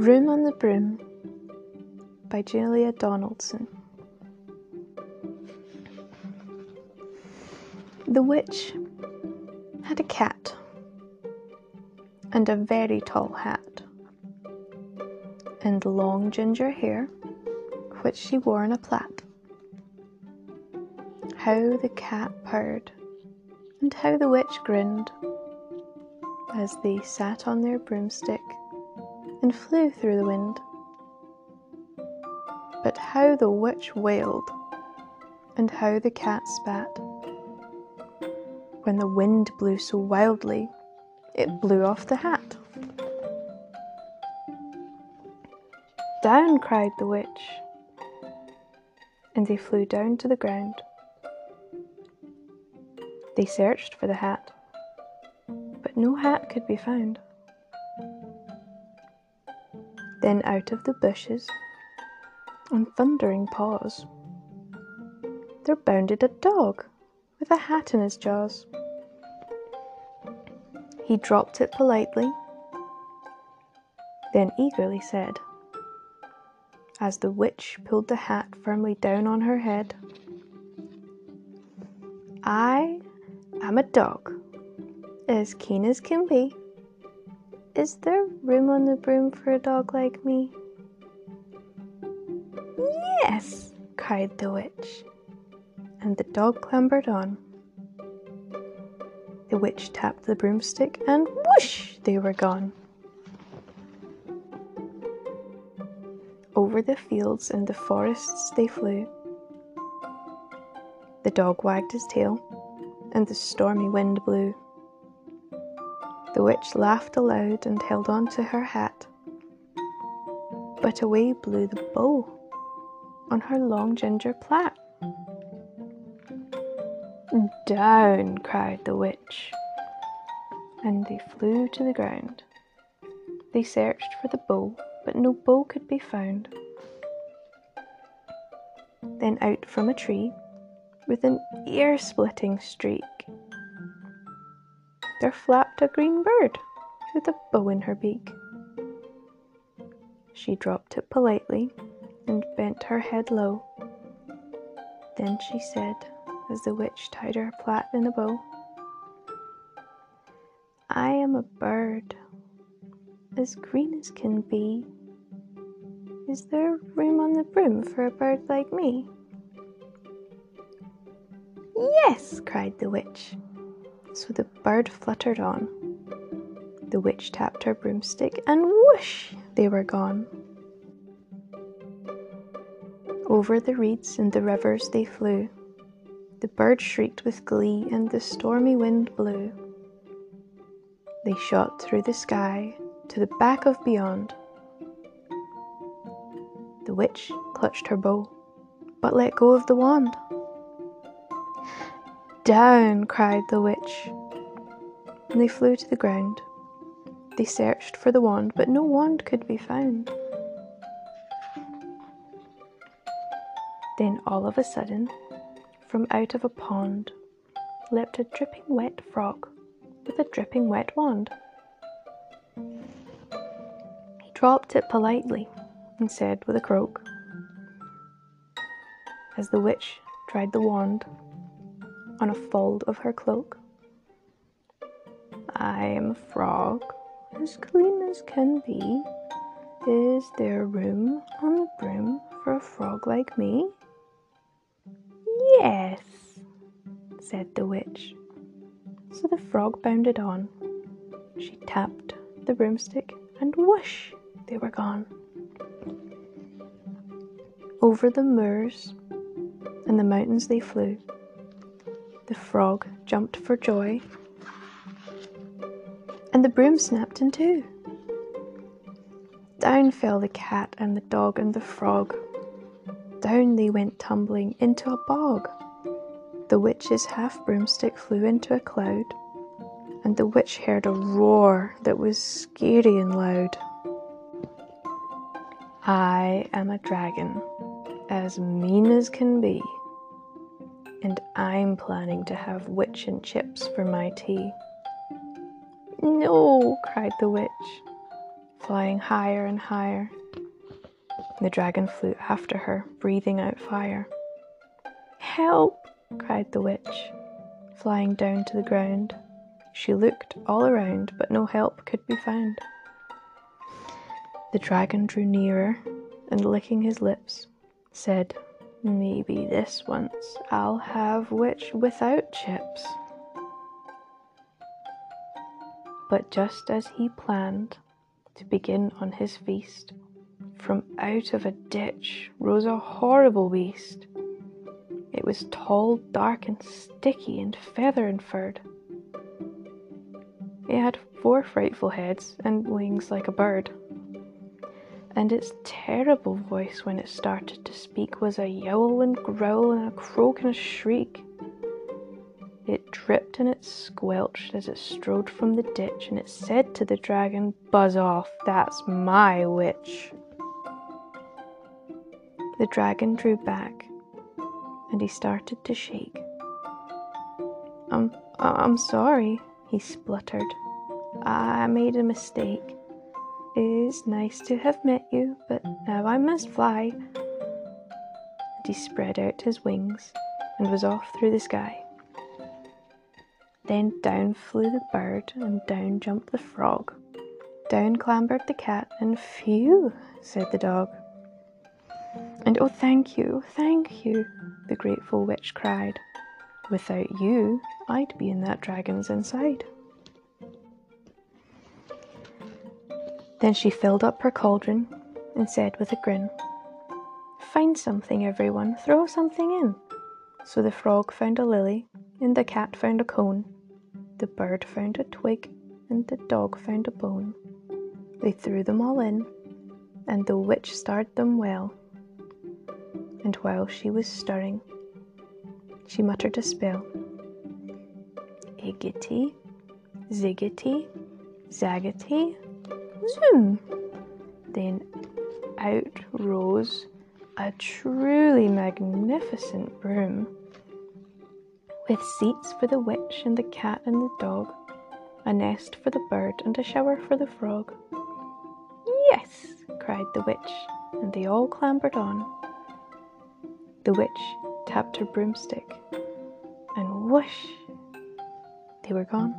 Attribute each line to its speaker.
Speaker 1: Room on the Broom by Julia Donaldson. The witch had a cat and a very tall hat and long ginger hair, which she wore in a plait. How the cat purred and how the witch grinned as they sat on their broomstick and flew through the wind. But how the witch wailed and how the cat spat when the wind blew so wildly it blew off the hat. Down, cried the witch, and they flew down to the ground. They searched for the hat, but no hat could be found. Then out of the bushes, on thundering paws, there bounded a dog with a hat in his jaws. He dropped it politely, then eagerly said, as the witch pulled the hat firmly down on her head, I am a dog, as keen as can be. Is there room on the broom for a dog like me? Yes, cried the witch, and the dog clambered on. The witch tapped the broomstick, and whoosh, they were gone. Over the fields and the forests they flew. The dog wagged his tail, and the stormy wind blew. The witch laughed aloud and held on to her hat, but away blew the bow on her long ginger plait. Down, cried the witch, and they flew to the ground. They searched for the bow, but no bow could be found. Then out from a tree, with an ear splitting streak, there flapped a green bird with a bow in her beak. She dropped it politely and bent her head low. Then she said, as the witch tied her plait in a bow, I am a bird, as green as can be. Is there room on the broom for a bird like me? Yes, cried the witch. So the bird fluttered on. The witch tapped her broomstick, and whoosh, they were gone. Over the reeds and the rivers they flew. The bird shrieked with glee, and the stormy wind blew. They shot through the sky to the back of beyond. The witch clutched her bow, but let go of the wand. Down, cried the witch, and they flew to the ground. They searched for the wand, but no wand could be found. Then all of a sudden, from out of a pond, leapt a dripping wet frog with a dripping wet wand. He dropped it politely and said with a croak, as the witch dried the wand on a fold of her cloak. I am a frog, as clean as can be. Is there room on the broom for a frog like me? Yes, said the witch. So the frog bounded on. She tapped the broomstick, and whoosh, they were gone. Over the moors and the mountains they flew. The frog jumped for joy, and the broom snapped in two. Down fell the cat and the dog and the frog. Down they went tumbling into a bog. The witch's half broomstick flew into a cloud, and the witch heard a roar that was scary and loud. I am a dragon, as mean as can be and I'm planning to have witch and chips for my tea. No, cried the witch, flying higher and higher. The dragon flew after her, breathing out fire. Help! cried the witch, flying down to the ground. She looked all around, but no help could be found. The dragon drew nearer and, licking his lips, said, Maybe this once I'll have witch without chips. But just as he planned to begin on his feast, from out of a ditch rose a horrible beast. It was tall, dark, and sticky, and feather and furred. It had four frightful heads and wings like a bird. And its terrible voice when it started to speak was a yowl and growl and a croak and a shriek. It dripped and it squelched as it strode from the ditch, and it said to the dragon, Buzz off, that's my witch. The dragon drew back and he started to shake. I'm, I'm sorry, he spluttered. I made a mistake. Is nice to have met you, but now I must fly. And he spread out his wings and was off through the sky. Then down flew the bird, and down jumped the frog. Down clambered the cat, and phew, said the dog. And oh, thank you, thank you, the grateful witch cried. Without you, I'd be in that dragon's inside. Then she filled up her cauldron and said with a grin, Find something, everyone, throw something in. So the frog found a lily, and the cat found a cone, the bird found a twig, and the dog found a bone. They threw them all in, and the witch starred them well and while she was stirring, she muttered a spell. Iggity, ziggity, zaggity, zoom. Then out rose a truly magnificent broom with seats for the witch and the cat and the dog, a nest for the bird and a shower for the frog. Yes, cried the witch, and they all clambered on. The witch tapped her broomstick, and whoosh, they were gone.